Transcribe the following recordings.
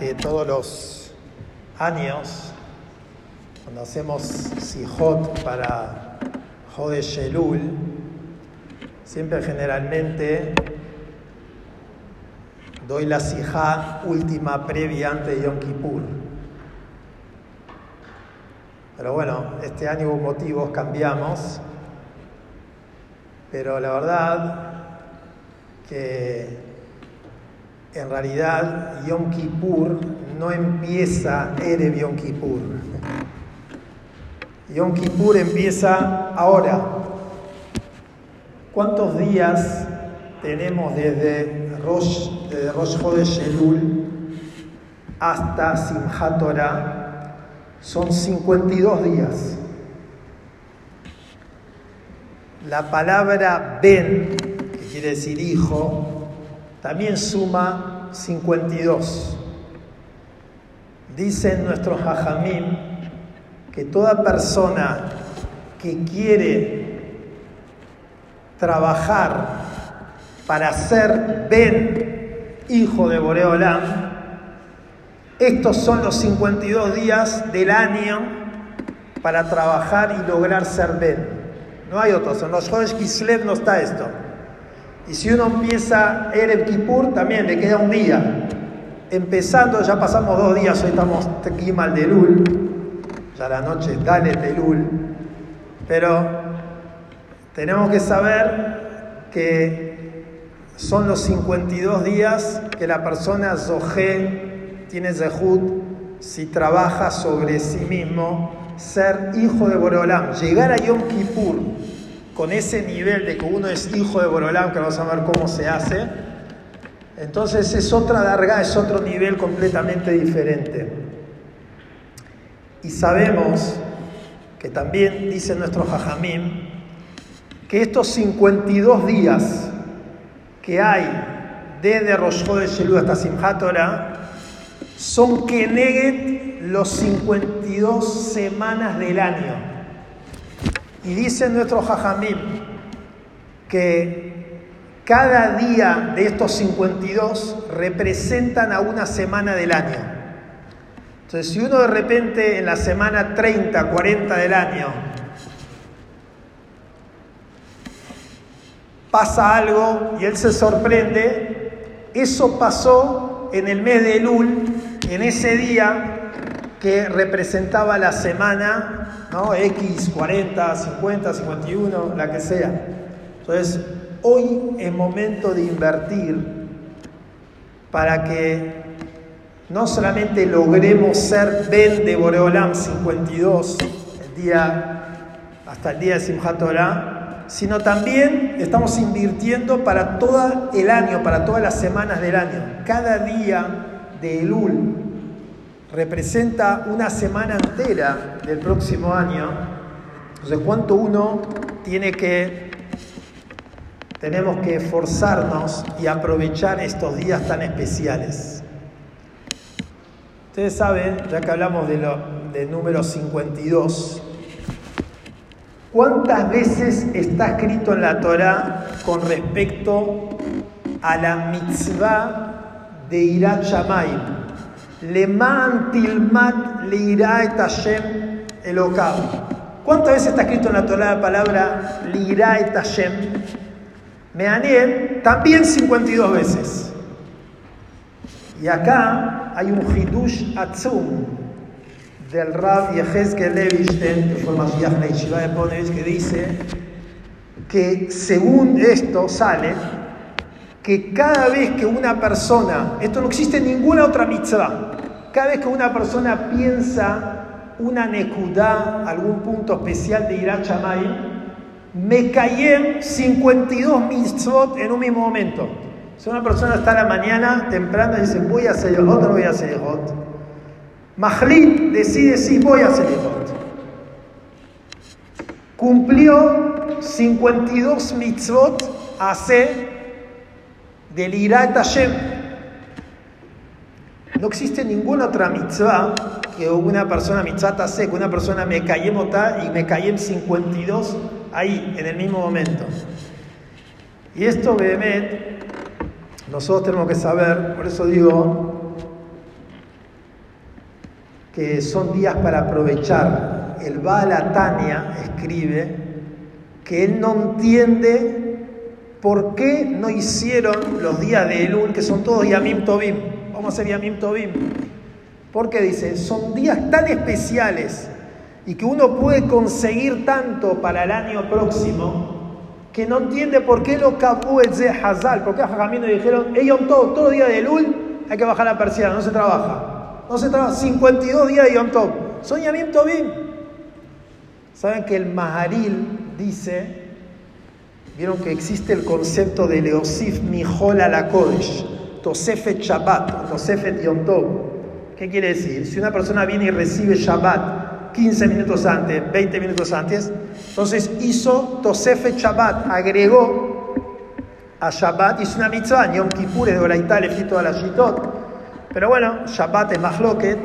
Que todos los años, cuando hacemos Sijot para Jode Shelul, siempre generalmente doy la Sijá última previa antes de Yom Kippur. Pero bueno, este año hubo motivos, cambiamos. Pero la verdad que en realidad Yom Kippur no empieza Erev Yom Kippur. Yom Kippur empieza ahora. ¿Cuántos días tenemos desde Rosh, desde Rosh Chodesh hasta Simchat Torah? Son 52 días. La palabra Ben, que quiere decir hijo, también suma 52. Dicen nuestros hajamim que toda persona que quiere trabajar para ser Ben, hijo de Boreolam, estos son los 52 días del año para trabajar y lograr ser Ben. No hay otros, en los Jodesh Kislev no está esto. Y si uno empieza Erev Kippur, también le queda un día. Empezando, ya pasamos dos días, hoy estamos Tequimal de Lul, ya la noche Dale de Lul. Pero tenemos que saber que son los 52 días que la persona Zohé tiene Zehut si trabaja sobre sí mismo, ser hijo de Borolam, llegar a Yom Kippur con ese nivel de que uno es hijo de Borolam, que vamos a ver cómo se hace, entonces es otra larga, es otro nivel completamente diferente. Y sabemos que también dice nuestro Jajamim que estos 52 días que hay desde Rosh de Shelud hasta Simchat Torah son Keneget los 52 semanas del año. Y dice nuestro Jajamim que cada día de estos 52 representan a una semana del año. Entonces, si uno de repente en la semana 30, 40 del año pasa algo y él se sorprende, eso pasó en el mes de Elul, en ese día que representaba la semana, ¿no? X, 40, 50, 51, la que sea. Entonces, hoy es momento de invertir para que no solamente logremos ser Ben de Boreolam 52, el día, hasta el día de Simchat Torah, sino también estamos invirtiendo para todo el año, para todas las semanas del año. Cada día de Elul, representa una semana entera del próximo año. Entonces, ¿cuánto uno tiene que, tenemos que esforzarnos y aprovechar estos días tan especiales? Ustedes saben, ya que hablamos de lo, del número 52, ¿cuántas veces está escrito en la Torah con respecto a la mitzvah de Irat Shamayim? Leman tilmat leirá et Hashem elokab. ¿Cuántas veces está escrito en la Torah la palabra leirá et Hashem? Meaniel, también 52 veces. Y acá hay un hidush atzum del Rav Yehezkel Levishten, que fue Mashiach de Ponevich, que dice que según esto sale que cada vez que una persona, esto no existe en ninguna otra mitzvah, cada vez que una persona piensa una nekudá, algún punto especial de Irat me caen 52 mitzvot en un mismo momento. Si una persona está a la mañana temprano y dice voy a hacer yehot, voy a hacer yehot. Mahlit decide si voy a hacer yehot. Cumplió 52 mitzvot hace del Irat Hashem. No existe ninguna otra mitzvah que una persona mitzvah hace, que una persona me callé y me callé en 52 ahí, en el mismo momento. Y esto, Behemet, nosotros tenemos que saber, por eso digo, que son días para aprovechar. El Baal Tania escribe que él no entiende por qué no hicieron los días de Elul, que son todos Yamim Tobim. Vamos a hacer Yamim Tobim. Porque dice, son días tan especiales y que uno puede conseguir tanto para el año próximo que no entiende por qué lo capú de Hazal, porque a Jamín le dijeron, ellos todo, todo día de Elul hay que bajar la persiana, no se trabaja. No se trabaja, 52 días de Yom Tov. Son Yamim Tovim. Saben que el Maharil dice, vieron que existe el concepto de Leosif Mijol la Kodesh, Tosefet Shabbat, Tosefet Yom Tov. ¿Qué quiere decir? Si una persona viene y recibe Shabbat 15 minutos antes, 20 minutos antes, entonces hizo Tosefet Shabbat, agregó a Shabbat, hizo una mitzvah, Yom Kippur de Oraitá, le toda la Shitot. Pero bueno, Shabbat es más loquet.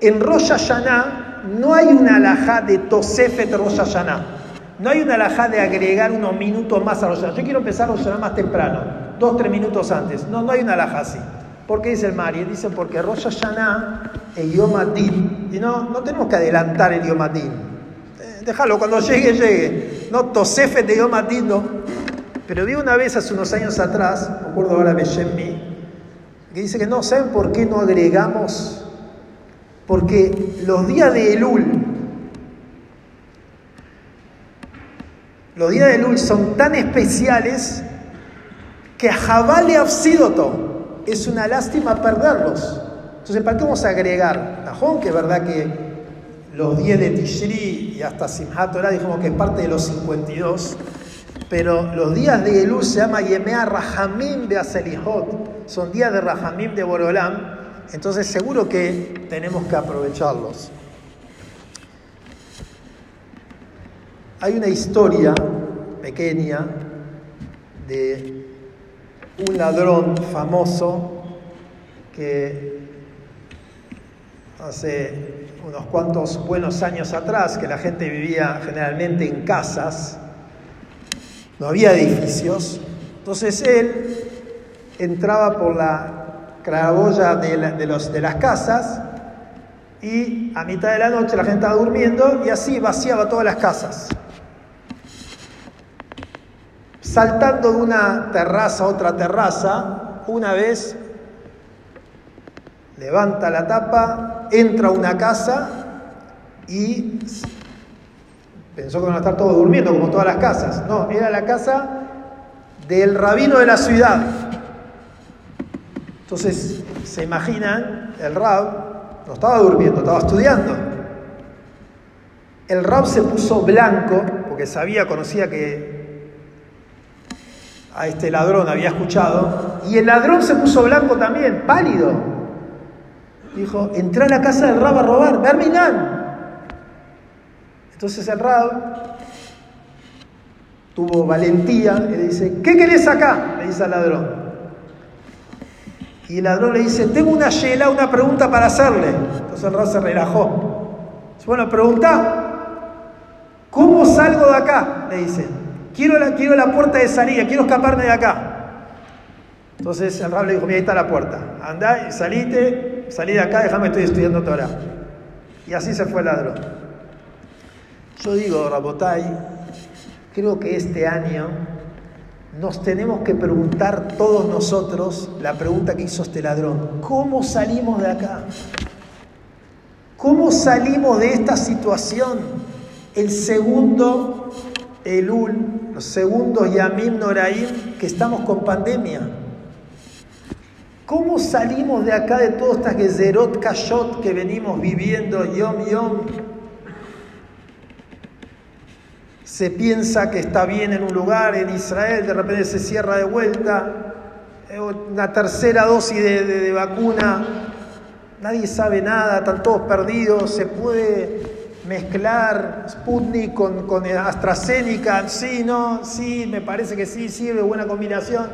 En Rosh Hashanah no hay una alajá de Tosefet Rosh Hashanah. No hay una alajá de agregar unos minutos más a Rosh Hashanah. Yo quiero empezar Rosh Hashanah más temprano, dos, tres minutos antes. No, no hay una alajá así. ¿Por qué dice el Mari? Dice porque Rosh Hashanah es Yom Adin. Y no, no tenemos que adelantar el Yom Adin. Eh, déjalo, cuando llegue, llegue. No, Tosefet de Yom Adin, no. Pero vi una vez hace unos años atrás, me acuerdo ahora de Shemmi, que dice que no, ¿saben por qué no agregamos? Porque los días de Elul, los días de Elul son tan especiales que a Jabal Afsidoto es una lástima perderlos. Entonces, ¿para qué vamos a agregar? Tajón, que es verdad que los 10 de Tishri y hasta Simhat Torah dijimos que es parte de los 52, pero los días de Elul se llama Yemea Rahamim de Aselihot, son días de Rahamim de Borolam, entonces seguro que tenemos que aprovecharlos. Hay una historia pequeña de un ladrón famoso que hace unos cuantos buenos años atrás, que la gente vivía generalmente en casas, no había edificios, entonces él entraba por la claraboya de, de, las casas y a mitad de la noche la gente estaba durmiendo y así vaciaba todas las casas. Saltando de una terraza a otra terraza, una vez levanta la tapa, entra a una casa y pensó que van a estar todos durmiendo como todas las casas. No, era la casa del rabino de la ciudad. Entonces, se imaginan, el rab no estaba durmiendo, estaba estudiando. El rab se puso blanco porque sabía, conocía que a este ladrón había escuchado, y el ladrón se puso blanco también, pálido. Dijo, entré a la casa del rab a robar, Berminan. Entonces el rab tuvo valentía y le dice, ¿qué querés acá? Le dice al ladrón. Y el ladrón le dice, tengo una yela, una pregunta para hacerle. Entonces el rab se relajó. Dice, bueno, pregunta, ¿cómo salgo de acá? Le dice, quiero la, quiero la puerta de salida, quiero escaparme de acá. Entonces el rab le dijo, mira, ahí está la puerta. Andá salite, salí de acá, déjame, estoy estudiando Torah. Y así se fue el ladrón. Yo digo, Rabotay, creo que este año nos tenemos que preguntar todos nosotros la pregunta que hizo este ladrón. ¿Cómo salimos de acá? ¿Cómo salimos de esta situación? El segundo Elul, los segundos Yamim Noraim, que estamos con pandemia. ¿Cómo salimos de acá de todas estas Gezerot Kashot que venimos viviendo Yom Yom? se piensa que está bien en un lugar, en Israel, de repente se cierra de vuelta, eh, una tercera dosis de, vacuna, nadie sabe nada, están todos perdidos, se puede mezclar Sputnik con, con AstraZeneca, sí, no, sí, me parece que sí, sirve, buena combinación.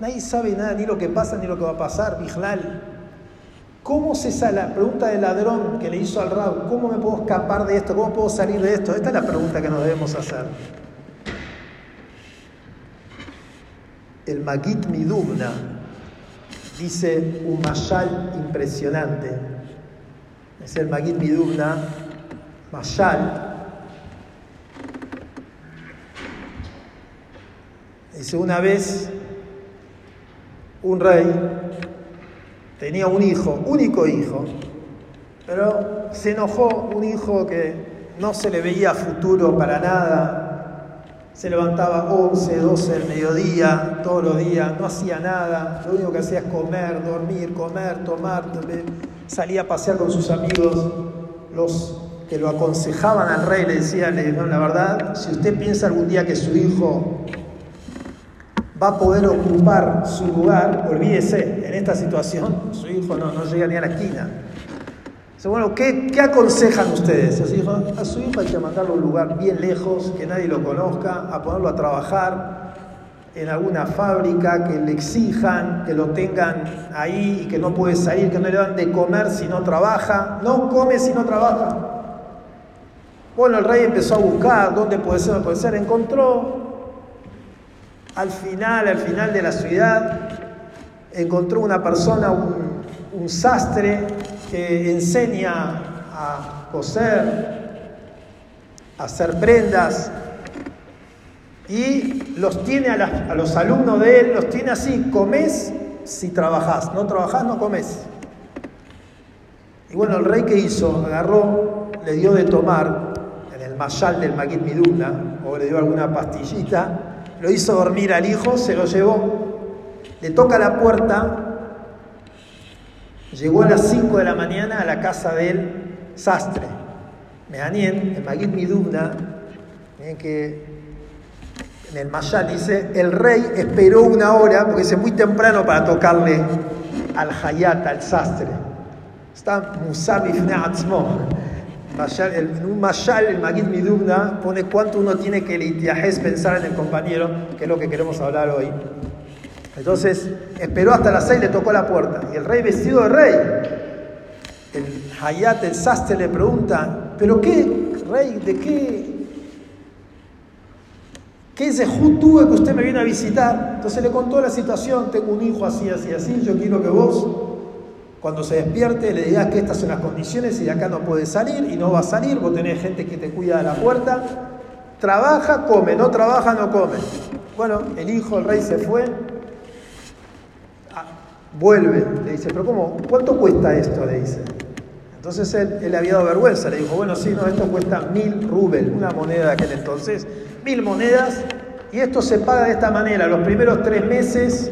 Nadie sabe nada, ni lo que pasa, ni lo que va a pasar, Bijlal. ¿Cómo se sale? La pregunta del ladrón que le hizo al Rab, ¿cómo me puedo escapar de esto? ¿Cómo puedo salir de esto? Esta es la pregunta que nos debemos hacer. El Magit Midubna dice un mayal impresionante. es el Magid Midubna, Mayal. Dice, una vez un rey tenía un hijo, único hijo, pero se enojó un hijo que no se le veía futuro para nada, se levantaba 11, 12 del mediodía, todos los días, no hacía nada, lo único que hacía es comer, dormir, comer, tomar, salía a pasear con sus amigos, los que lo aconsejaban al rey le decían, le la verdad, si usted piensa algún día que su hijo va a poder ocupar su lugar, olvídese, en esta situación su hijo no, no llega ni a la esquina. Bueno, ¿qué, aconsejan ustedes? A su, hijo, a su hijo hay que mandarlo a un lugar bien lejos, que nadie lo conozca, a ponerlo a trabajar en alguna fábrica, que le exijan, que lo tengan ahí y que no puede salir, que no le dan de comer si no trabaja. No come si no trabaja. Bueno, el rey empezó a buscar dónde puede ser, dónde puede ser. Encontró al final, al final de la ciudad, encontró una persona, un, sastre que enseña a coser, a hacer prendas, y los tiene a, los alumnos de él, los tiene así, comes si trabajás, no trabajás, no comes. Y bueno, el rey que hizo, agarró, le dio de tomar el mayal del Magid Miduna, o le dio alguna pastillita, lo hizo dormir al hijo, se lo llevó, le toca la puerta, Llegó a las 5 de la mañana a la casa del sastre. Mehanien, el Magid Midubna, miren que en el Mayal dice, el rey esperó una hora, porque es muy temprano para tocarle al Hayat, al sastre. Está Musabif Neatzmo. En un Mayal, el Magid pone cuánto uno tiene que litiajes pensar en el compañero, que es lo que queremos hablar hoy. Entonces esperó hasta las seis, le tocó la puerta. Y el rey vestido de rey, el Hayat, el sastre, le pregunta, ¿pero qué, rey, de qué? ¿Qué ese tuve que usted me viene a visitar? Entonces le contó la situación, tengo un hijo así, así, así, yo quiero que vos, cuando se despierte, le digas que estas son las condiciones y de acá no puede salir y no va a salir, vos tenés gente que te cuida de la puerta, trabaja, come, no trabaja, no come. Bueno, el hijo, el rey se fue, vuelve, le dice, pero ¿cómo? ¿Cuánto cuesta esto? Le dice. Entonces él, él, le había dado vergüenza, le dijo, bueno, sí, no, esto cuesta mil rubel, una moneda de aquel entonces, mil monedas, y esto se paga de esta manera, los primeros tres meses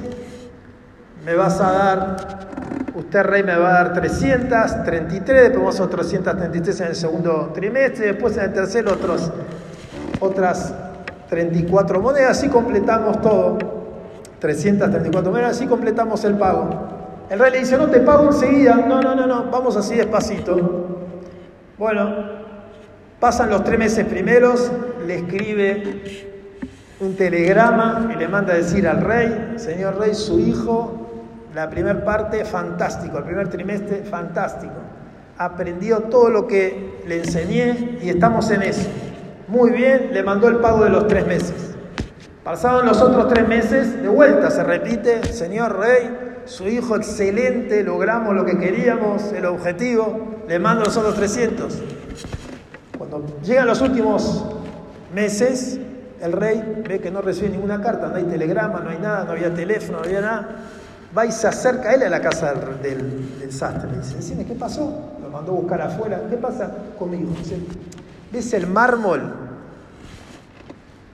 me vas a dar, usted rey me va a dar 333, después vamos a 333 en el segundo trimestre, después en el tercero otros, otras 34 monedas, y completamos todo. 334 monedas, así completamos el pago. El rey le dice, no te pago enseguida, no, no, no, no, vamos así despacito. Bueno, pasan los tres meses primeros, le escribe un telegrama y le manda a decir al rey, señor rey, su hijo, la primera parte, fantástico, el primer trimestre, fantástico. Aprendió todo lo que le enseñé y estamos en eso. Muy bien, le mandó el pago de los tres meses. Pasados los otros tres meses, de vuelta se repite, Señor Rey, su hijo excelente, logramos lo que queríamos, el objetivo, le mando los otros 300. Cuando llegan los últimos meses, el rey ve que no recibe ninguna carta, no hay telegrama, no hay nada, no había teléfono, no había nada. Va y se acerca él a la casa del, sastre. Le dice, decime, ¿qué pasó? Lo mandó a buscar afuera. ¿Qué pasa conmigo? Dice, ¿ves el mármol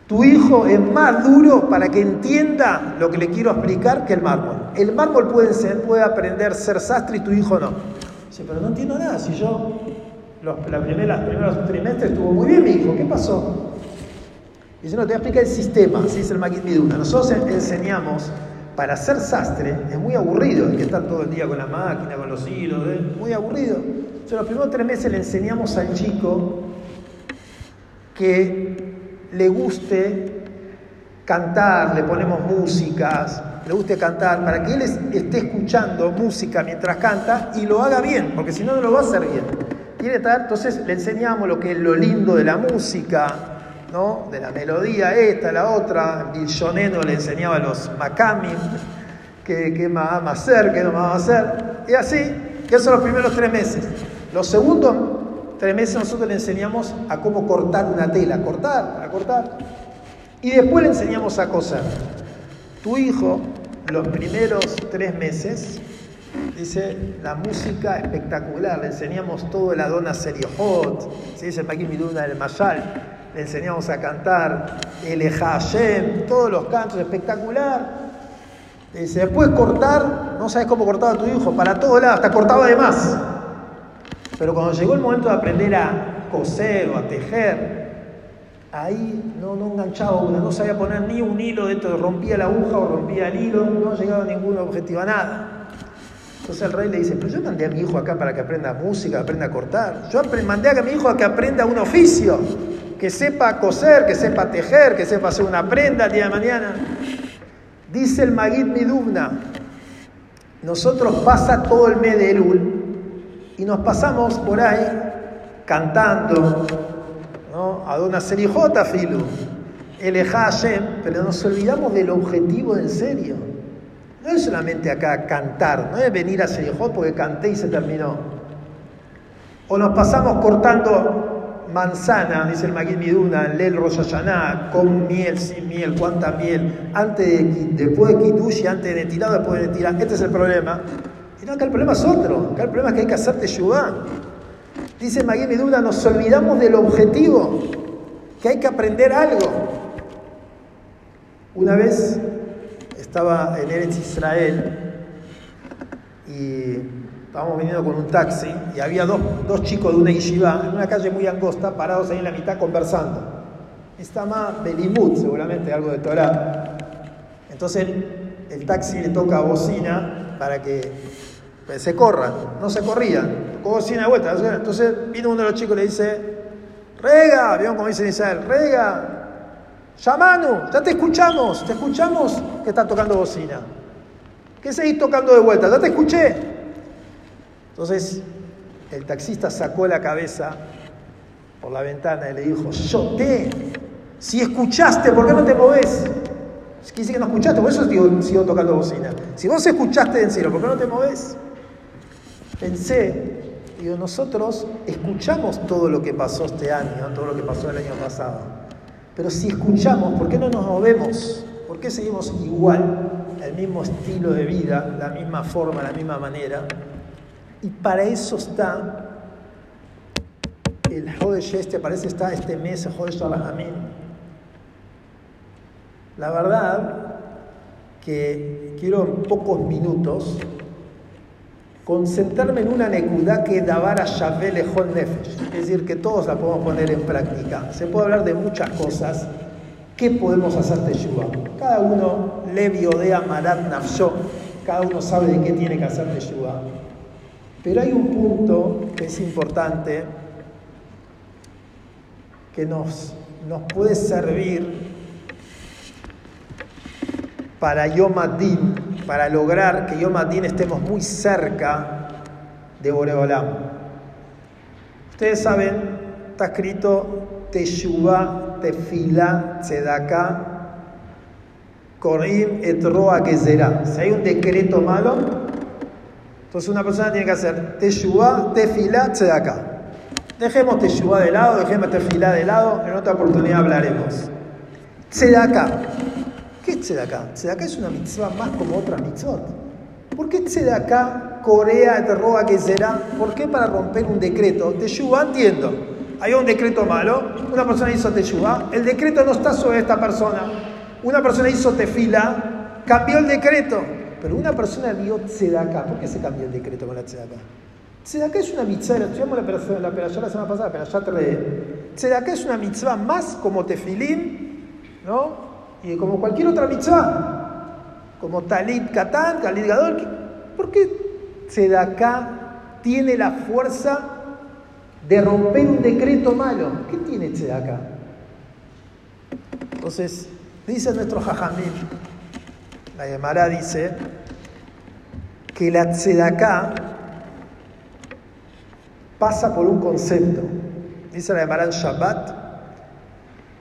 tu hijo es más duro para que entienda lo que le quiero explicar que el mármol. El mármol puede, ser, puede aprender a ser sastre y tu hijo no. Dice, pero no entiendo nada. Si yo los, la primera, primeros trimestres estuvo muy bien mi hijo, ¿qué pasó? Dice, no, te voy a explicar el sistema, así es el Maquit. Nosotros enseñamos, para ser sastre es muy aburrido, hay que estar todo el día con la máquina, con los hilos, ¿eh? muy aburrido. Entonces, los primeros tres meses le enseñamos al chico que le guste cantar, le ponemos músicas, le guste cantar, para que él esté escuchando música mientras canta y lo haga bien, porque si no, no lo va a hacer bien. Entonces le enseñamos lo que es lo lindo de la música, ¿no? de la melodía, esta, la otra. Billoneno le enseñaba a los macami, qué, qué más hacer, qué no más a hacer. Y así, que son los primeros tres meses. Los segundos tres meses nosotros le enseñamos a cómo cortar una tela, cortar, a cortar. Y después le enseñamos a coser. Tu hijo, los primeros tres meses, dice la música espectacular, le enseñamos todo el Adona Seriojot, se dice Miduna del Mayal, le enseñamos a cantar el Hashem, todos los cantos, espectacular. Dice, después cortar, no sabes cómo cortaba tu hijo, para todos lados, hasta cortaba de más. Pero cuando llegó el momento de aprender a coser o a tejer, ahí no, enganchaba una, no sabía poner ni un hilo dentro, rompía la aguja o rompía el hilo, no llegaba a ningún objetivo, a nada. Entonces el rey le dice, pero yo mandé a mi hijo acá para que aprenda música, aprenda a cortar. Yo mandé a mi hijo a que aprenda un oficio, que sepa coser, que sepa tejer, que sepa hacer una prenda el día de mañana. Dice el Magid Midubna, nosotros pasa todo el mes de Elul y nos pasamos por ahí cantando, ¿no? A una serijota filu, el Hashem, pero nos olvidamos del objetivo en serio. No es solamente acá cantar, no es venir a Serijot porque canté y se terminó. O nos pasamos cortando manzana, dice el Magid Miduna, Lel Rosh con miel, sin miel, cuánta miel, antes de, después de Kitushi, antes de tirado, después de tirar. Este es el problema. Y no, acá el problema es otro. Acá el problema es que hay que hacer teshuvah. Dice Magui Meduna, nos olvidamos del objetivo, que hay que aprender algo. Una vez estaba en Eretz Israel y estábamos viniendo con un taxi y había dos, dos chicos de una yeshiva en una calle muy angosta parados ahí en la mitad conversando. Estaba Belimut, seguramente algo de Torah. Entonces el taxi le toca bocina para que pues se corran, no se corrían, tocó sin de vuelta. Entonces vino uno de los chicos y le dice, rega, vieron como dice en Israel, rega, Yamanu, ya te escuchamos, te escuchamos que está tocando bocina. ¿Qué seguís tocando de vuelta? Ya te escuché. Entonces el taxista sacó la cabeza por la ventana y le dijo, yo te, si escuchaste, ¿por qué no te movés? Quiere decir que no escuchaste, por eso sigo, tocando bocina. Si vos escuchaste en serio, ¿por qué no te movés? pensé, digo, nosotros escuchamos todo lo que pasó este año, todo lo que pasó el año pasado. Pero si escuchamos, ¿por qué no nos movemos? ¿Por qué seguimos igual, el mismo estilo de vida, la misma forma, la misma manera? Y para eso está el Hodesh este, parece está este mes, Hodesh Amin. La verdad que quiero en pocos minutos concentrarme en una nekudá que Davara Shavé Lejol Nefesh, es decir, que todos la podemos poner en práctica. Se puede hablar de muchas cosas. ¿Qué podemos hacer Teshuvah? Cada uno le viodea Marat Nafsho, cada uno sabe de qué tiene que hacer Teshuvah. Pero hay un punto que es importante que nos, nos puede servir para Yom Adin, para lograr que Yom Adin estemos muy cerca de Boreolam. Ustedes saben, está escrito Teshuvah, Tefila, Tzedakah, Korim et Roa. Si hay un decreto malo, entonces una persona tiene que hacer Teshuvah, Tefila, Tzedakah. Dejemos Teshuvah de lado, dejemos Tefila de lado, en otra oportunidad hablaremos. Tzedakah. ¿Qué es tzedakah? Tzedakah es una mitzvah más como otras mitzvot. ¿Por qué tzedakah, Corea, de roba que será? ¿Por qué para romper un decreto? Teshuvah, entiendo. Hay un decreto malo, una persona hizo teshuvah, el decreto no está sobre esta persona. Una persona hizo tefila, cambió el decreto. Pero una persona vio tzedakah. ¿Por qué se cambió el decreto con la tzedakah? Tzedakah es una mitzvah, estudiamos la, la perashá la semana pasada, perashá Re. Tzedakah es una mitzvah más como tefilín, ¿no? y como cualquier otra mitzvah, como Talit Katán, Talit Gadol, ¿por qué Tzedaká tiene la fuerza de romper un decreto malo? ¿Qué tiene Tzedaká? Entonces, dice nuestro Jajamil, la Gemara dice que la Tzedaká pasa por un concepto. Dice la Gemara en Shabbat,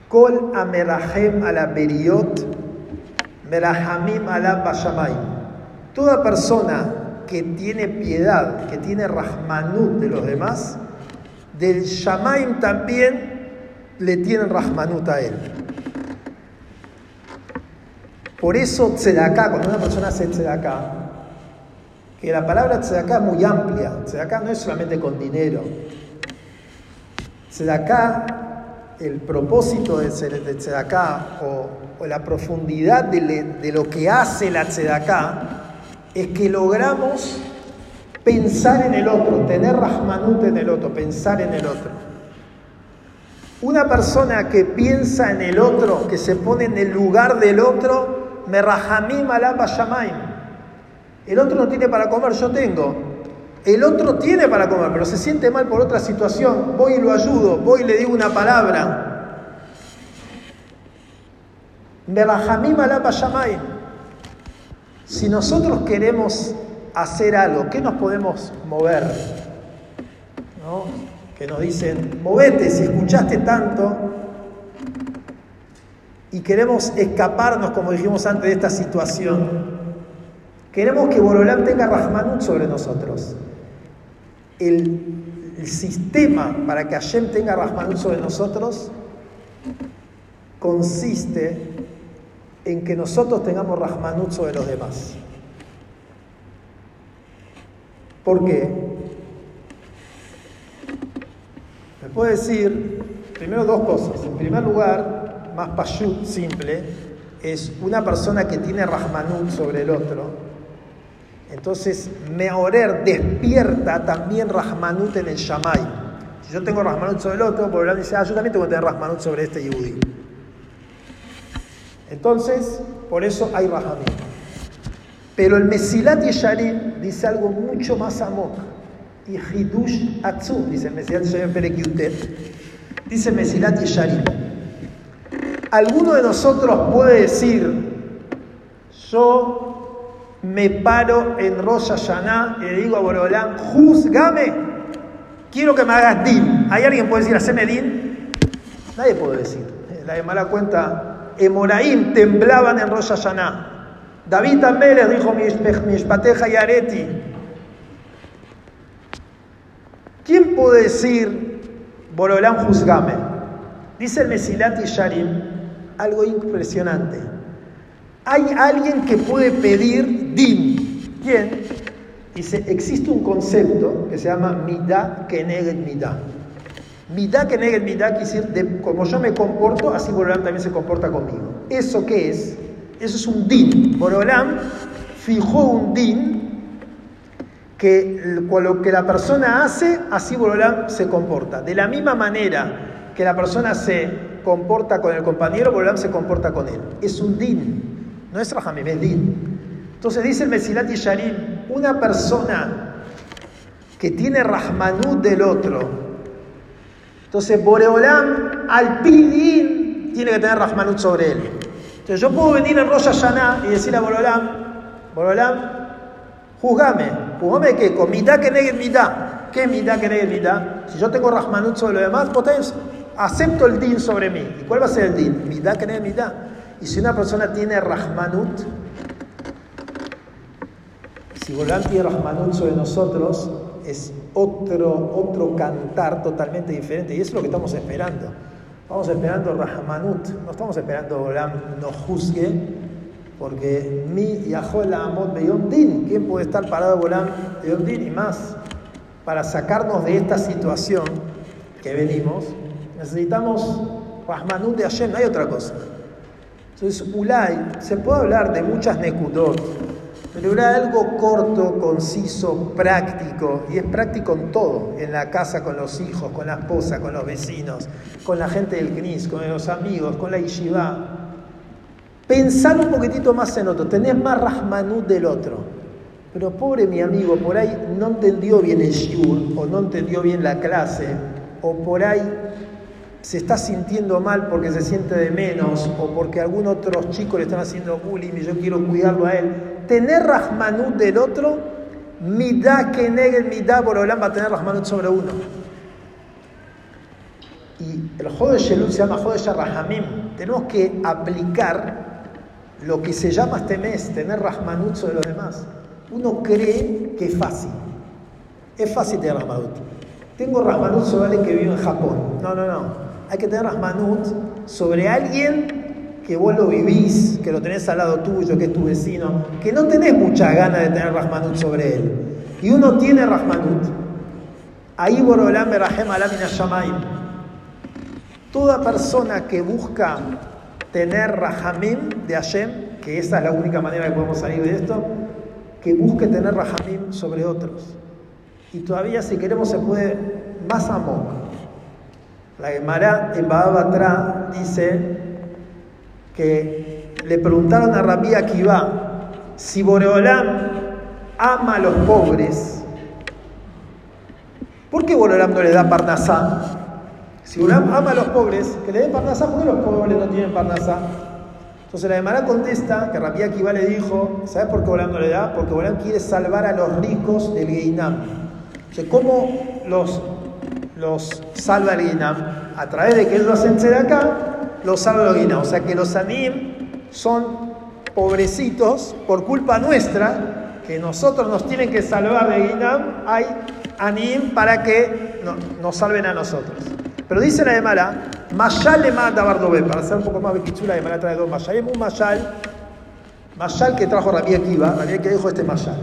Kol amerahem ala beriot, merahamim ala bashamay. Toda persona que tiene piedad, que tiene rahmanut de los demás, del Shamaim también le tienen rahmanut a él. Por eso tzedaká, cuando una persona hace tzedaká, que la palabra tzedaká es muy amplia, tzedaká no es solamente con dinero. Tzedaká, el propósito de, tzedaká o, o, la profundidad de, lo que hace la tzedaká es que logramos pensar en el otro, tener rahmanut en el otro, pensar en el otro. Una persona que piensa en el otro, que se pone en el lugar del otro, Merrahamim alaba shamaim. El otro no tiene para comer, yo tengo. El otro tiene para comer, pero se siente mal por otra situación. Voy y lo ayudo, voy y le digo una palabra. Merrahamim alaba shamaim. Si nosotros queremos hacer algo, ¿qué nos podemos mover? ¿No? Que nos dicen, movete, si escuchaste tanto, y queremos escaparnos, como dijimos antes, de esta situación. Queremos que Borolam tenga Rahmanut sobre nosotros. El, sistema para que Hashem tenga Rahmanut sobre nosotros consiste en que nosotros tengamos Rahmanut sobre los demás. ¿Por qué? Me puede decir primero dos cosas. En primer lugar, más pashut, simple, es una persona que tiene Rahmanut sobre el otro. Entonces, Meorer despierta también Rahmanut en el Shamay. Si yo tengo Rahmanut sobre el otro, por el dice, ah, yo también tengo que tener Rahmanut sobre este Yehudi. Entonces, por eso hay Rahmanut. Pero el Mesilat Yesharim dice algo mucho más amok. Y Hidush Atzu, dice el Mesilat Yesharim Dice Mesilat Yesharim. ¿Alguno de nosotros puede decir, yo me paro en Rosh Hashanah y le digo a Borolán, juzgame, quiero que me hagas din? ¿Hay alguien que puede decir, haceme din? Nadie puede decir. La de mala cuenta, Emoraim temblaban en Rosh Hashanah. David también les dijo, Mishpateja y Areti. ¿Quién puede decir, Borolán, juzgame? Dice el Mesilat y Sharim, algo impresionante. Hay alguien que puede pedir din. ¿Quién? Dice, existe un concepto que se llama midá keneged midá. Midá keneged midá quiere decir, de, como yo me comporto, así Borolam también se comporta conmigo. ¿Eso qué es? Eso es un din. Borolam fijó un din que con lo que la persona hace, así Borolam se comporta. De la misma manera que la persona se comporta con el compañero, Borolam se comporta con él. Es un din, no es Rahamim, es din. Entonces dice el Mesilat Yesharim, una persona que tiene Rahmanut del otro, entonces Boreolam al pidin tiene que tener Rahmanut sobre él. Entonces yo puedo venir en Rosh Hashanah y decirle a Boreolam, Boreolam, juzgame, juzgame qué, con mitad que negue mitad. ¿Qué mitad que negue mitad? Si yo tengo Rahmanut sobre los demás, potencia acepto el din sobre mí. ¿Y cuál va a ser el din? Midá que midá. Y si una persona tiene rahmanut, si Golán tiene rahmanut sobre nosotros, es otro, otro cantar totalmente diferente. Y eso es lo que estamos esperando. Estamos esperando rahmanut. No estamos esperando Golán nos juzgue, porque mi Yahol Amot Beyond Din. ¿Quién puede estar parado Golán Beyond Din y más? Para sacarnos de esta situación que venimos Necesitamos Rahmanut de Hashem, no hay otra cosa. Entonces, Ulay, se puede hablar de muchas Nekudot, pero era algo corto, conciso, práctico, y es práctico en todo, en la casa, con los hijos, con la esposa, con los vecinos, con la gente del CNIS, con los amigos, con la Yeshiva. Pensar un poquitito más en otro, tener más Rahmanut del otro. Pero pobre mi amigo, por ahí no entendió bien el shiur, o no entendió bien la clase, o por ahí se está sintiendo mal porque se siente de menos o porque algún otro chico le están haciendo bullying y yo quiero cuidarlo a él. Tener Rahmanut del otro, midá que negue midá, Borolam va a tener Rahmanut sobre uno. Y el Jode Shelul se llama Jode Rahamim. Tenemos que aplicar lo que se llama este mes, tener Rahmanut sobre los demás. uno cree que es fácil. Es fácil tener Rahmanut. Tengo Rahmanut sobre alguien que vive en Japón. No, no, no. Hay que tener Rahmanut sobre alguien que vos lo vivís, que lo tenés al lado tuyo, que es tu vecino, que no tenés muchas ganas de tener Rahmanut sobre él. Y uno tiene Rahmanut. Ahí Borolam Berahem Alamina Shamaim. Toda persona que busca tener Rahamim de Hashem, que esa es la única manera que podemos salir de esto, que busque tener Rahamim sobre otros. Y todavía si queremos se puede más amor. La Gemara en Batra dice que le preguntaron a Rabbi Akiva si Boreolam ama a los pobres. ¿Por qué Boreolam no le da Parnasá? Si Boreolam ama a los pobres, que le den Parnasá, ¿por qué los pobres no tienen Parnasá? Entonces la Gemara contesta que Rabbi Akiva le dijo, ¿sabes por qué Boreolam no le da? Porque Boreolam quiere salvar a los ricos del Geinam. ¿cómo los, los salva el Guinam? A través de que ellos hacen de acá, los salva el Guinam. O sea que los Anim son pobrecitos por culpa nuestra, que nosotros nos tienen que salvar de Guinam, hay Anim para que nos salven a nosotros. Pero dice la de Mala, Mayal le manda Bardobé, para hacer un poco más bequichula, la Mala trae dos Mayal, un Mayal, Mayal que trajo Rabí Akiva, Rabí Akiva dijo este Mayal.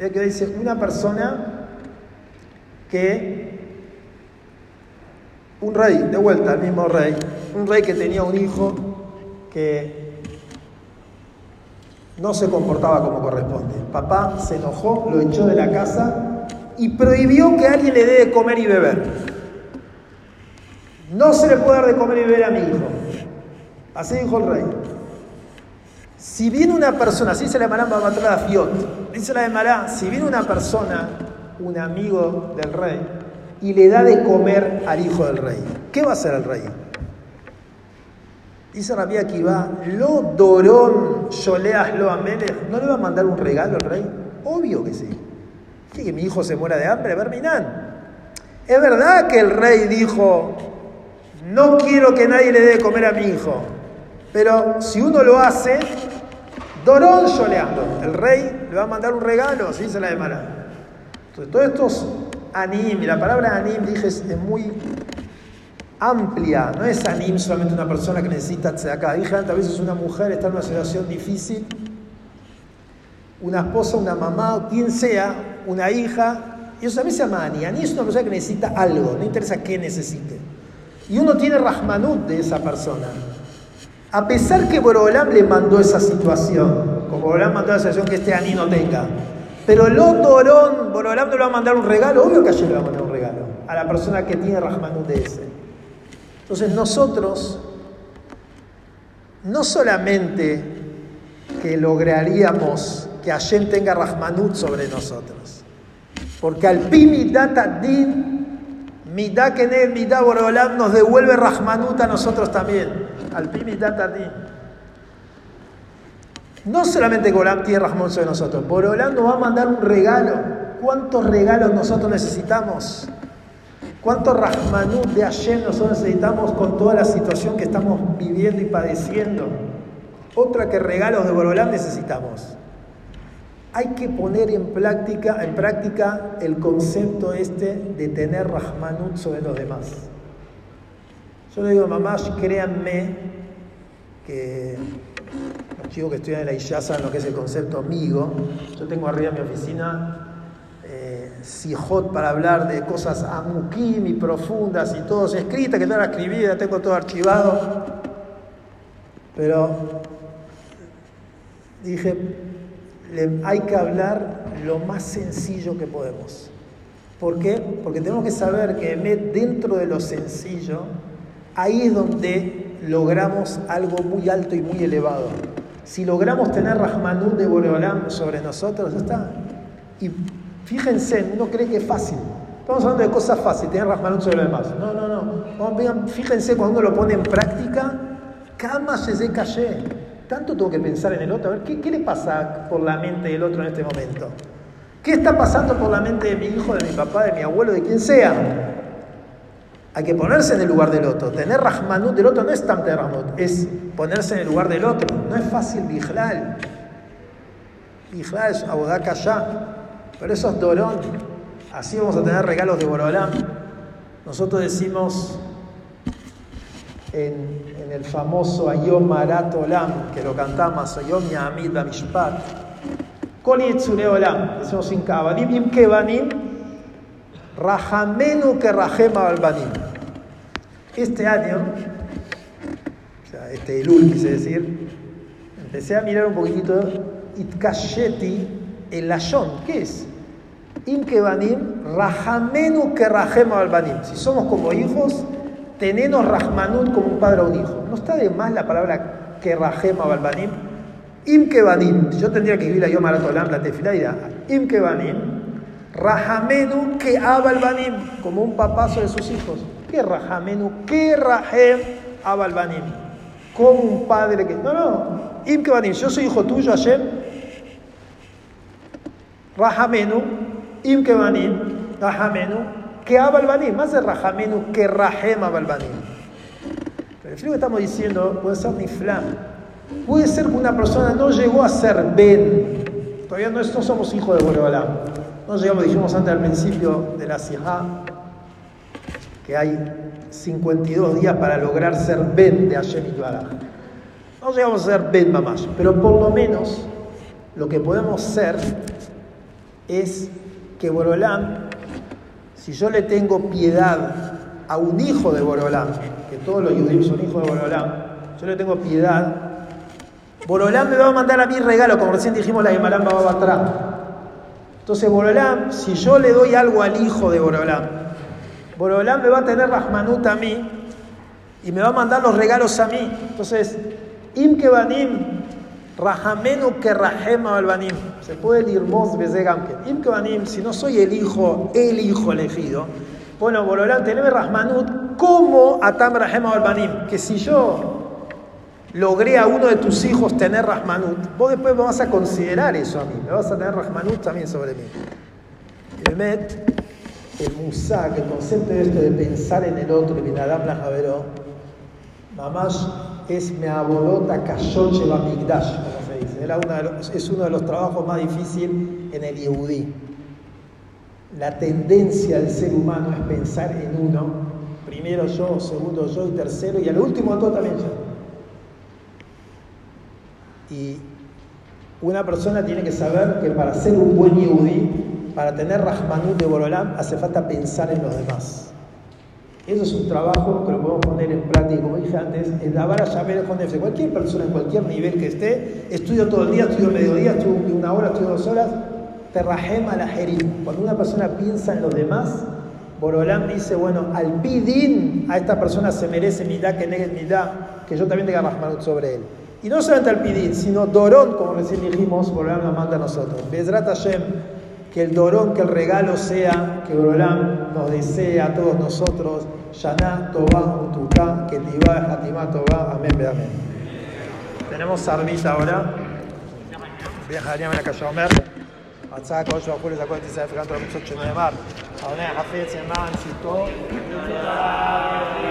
Rabí dice, una persona que un rey, de vuelta, el mismo rey, un rey que tenía un hijo que no se comportaba como corresponde. Papá se enojó, lo echó de la casa y prohibió que alguien le dé de comer y beber. No se le puede dar de comer y beber a mi hijo. Así dijo el rey. Si viene una persona, así se le llamará a Fiot, dice la de Mará, si viene una persona un amigo del rey y le da de comer al hijo del rey. ¿Qué va a hacer el rey? Dice Rabí va lo dorón yoleas lo amelech, ¿no le va a mandar un regalo al rey? Obvio que sí. ¿Quiere que mi hijo se muera de hambre? Verminán. Es verdad que el rey dijo, no quiero que nadie le dé de comer a mi hijo, pero si uno lo hace, dorón yoleando, el rey le va a mandar un regalo, así se la de mala. Entonces, todos estos anim, y la palabra anim, dije, es, muy amplia, no es anim solamente una persona que necesita acá. Dije antes, a veces una mujer está en una situación difícil, una esposa, una mamá, quien sea, una hija, y eso veces se llama ani. Ani es una persona que necesita algo, no interesa qué necesite. Y uno tiene rahmanut de esa persona. A pesar que Borolam le mandó esa situación, como Borolam mandó la situación que este ani no tenga, pero el Orón, Borolam no le va a mandar un regalo, obvio que ayer le va a mandar un regalo a la persona que tiene Rahmanut de ese. Entonces nosotros no solamente que lograríamos que Hashem tenga Rahmanut sobre nosotros, porque al pi midat din, kenel, Borolam nos devuelve Rahmanut a nosotros también, al pi midat din. No solamente Boreolam tiene Rahman sobre nosotros, Boreolam nos va a mandar un regalo. ¿Cuántos regalos nosotros necesitamos? ¿Cuántos Rahmanut de ayer nosotros necesitamos con toda la situación que estamos viviendo y padeciendo? Otra que regalos de Boreolam necesitamos. Hay que poner en práctica, en práctica el concepto este de tener Rahmanut sobre los demás. Yo le digo, mamás, créanme que los chicos que estudian en la ISHA saben lo que es el concepto amigo. Yo tengo arriba en mi oficina eh, Sijot para hablar de cosas amukim y profundas y todo escritas, que no la escribí, tengo todo archivado. Pero dije, hay que hablar lo más sencillo que podemos. ¿Por qué? Porque tenemos que saber que dentro de lo sencillo, ahí es donde logramos algo muy alto y muy elevado. Si logramos tener Rahmanut de Boreolam sobre nosotros, ya está. Y fíjense, uno cree que es fácil. Estamos hablando de cosas fáciles, tener Rahmanut sobre los demás. No, no, no. fíjense cuando uno lo pone en práctica, Kama se calle. Tanto tengo que pensar en el otro. A ver, ¿qué, ¿qué le pasa por la mente del otro en este momento? ¿Qué está pasando por la mente de mi hijo, de mi papá, de mi abuelo, de quien sea? Hay que ponerse en el lugar del otro. Tener Rahmanut del otro no es Tamte Rahmanut, es ponerse en el lugar del otro. No es fácil. Y claro, es Abodaka ya. Pero eso es Dorón. Así vamos a tener regalos de Borolán. Nosotros decimos en, el famoso Ayom Marat Olam, que lo cantamos, Ayom Yamid Bamishpat, Kol Olam, decimos sin Kabanim, Im Kebanim, Rahamenu que Rahema Albanim. Este año, o sea, este Elul quise decir, empecé a mirar un poquitito Itkasheti, el Lashon, ¿qué es? Im Kebanim, Rahamenu que Rahema Albanim. Si somos como hijos, tenenos Rahmanut como un padre o un hijo. ¿No está de más la palabra que Rahema Albanim? Im Kebanim, yo tendría que escribir la Yom Aratolam, la tefila dirá, Im Kebanim, Rahamenu que Abalbanim, como un papá sobre sus hijos. ¿Qué Rahamenu? ¿Qué Rahem Abalbanim? Como un padre que. No, no. Im Kebanim, yo soy hijo tuyo, Hashem. Rahamenu, Im Kebanim, Rahamenu, que Abalbanim. Más de Rahamenu que Rahem Abalbanim. Pero el frío que estamos diciendo puede ser Niflam. Puede ser que una persona no llegó a ser Ben. Todavía no, no somos hijos de Boreolam. No llegamos, dijimos antes al principio de la Sijá, que hay 52 días para lograr ser Ben de Hashem Baraj. No llegamos a ser Ben Mamash, pero por lo menos lo que podemos ser es que Borolam, si yo le tengo piedad a un hijo de Borolam, que todos los judíos son hijos de Borolam, yo le tengo piedad, Borolam me va a mandar a mí regalo, como recién dijimos la Gemalam Baba atrás. Entonces, Borolam, si yo le doy algo al hijo de Borolam, Borolam me va a tener Rahmanut a mí y me va a mandar los regalos a mí. Entonces, Im Kebanim, Rahamenu que Rahema Albanim. Se puede irmos Bezegamke. Im Kebanim, si no soy el hijo, el hijo elegido, bueno, Borolam, teneme Rahmanut como Atam Rahema Albanim. Que si yo logré a uno de tus hijos tener Rahmanut, vos después me vas a considerar eso a mí, me vas a tener Rahmanut también sobre mí. Y Bemet, el Musaq, el concepto de esto de pensar en el otro, y Adam la Javeró, mamás es Meabolota Kashot Migdash, como se dice. Era una es uno de los trabajos más difíciles en el Yehudí. La tendencia del ser humano es pensar en uno, primero yo, segundo yo y tercero, y al último todo también yo. Y una persona tiene que saber que para ser un buen yehudí, para tener Rahmanut de Borolam, hace falta pensar en los demás. Eso es un trabajo que lo podemos poner en práctica, como dije antes, en la vara de Cualquier persona en cualquier nivel que esté, estudio todo el día, estudio mediodía, estudio una hora, estudio dos horas, te rajema la jerim. Cuando una persona piensa en los demás, Borolam dice, bueno, al pidín a esta persona se merece mi da que negue mi da, que yo también tenga Rahmanut sobre él. Y no solamente al pidín, sino Dorón, como recién dijimos, Borolam nos manda a nosotros. Bezrat Hashem, que el Dorón, que el regalo sea, que Borolam nos desea a todos nosotros, Yaná, Tobá, Utuká, que Tibá, Hatimá, Tobá, amén, amén. Tenemos Arbita ahora. Viajaría a Kashomer. הצעה כל שהוא החול לזכות את ישראל, וגם את המצות שנאמר, העונה החפץ למען צדקו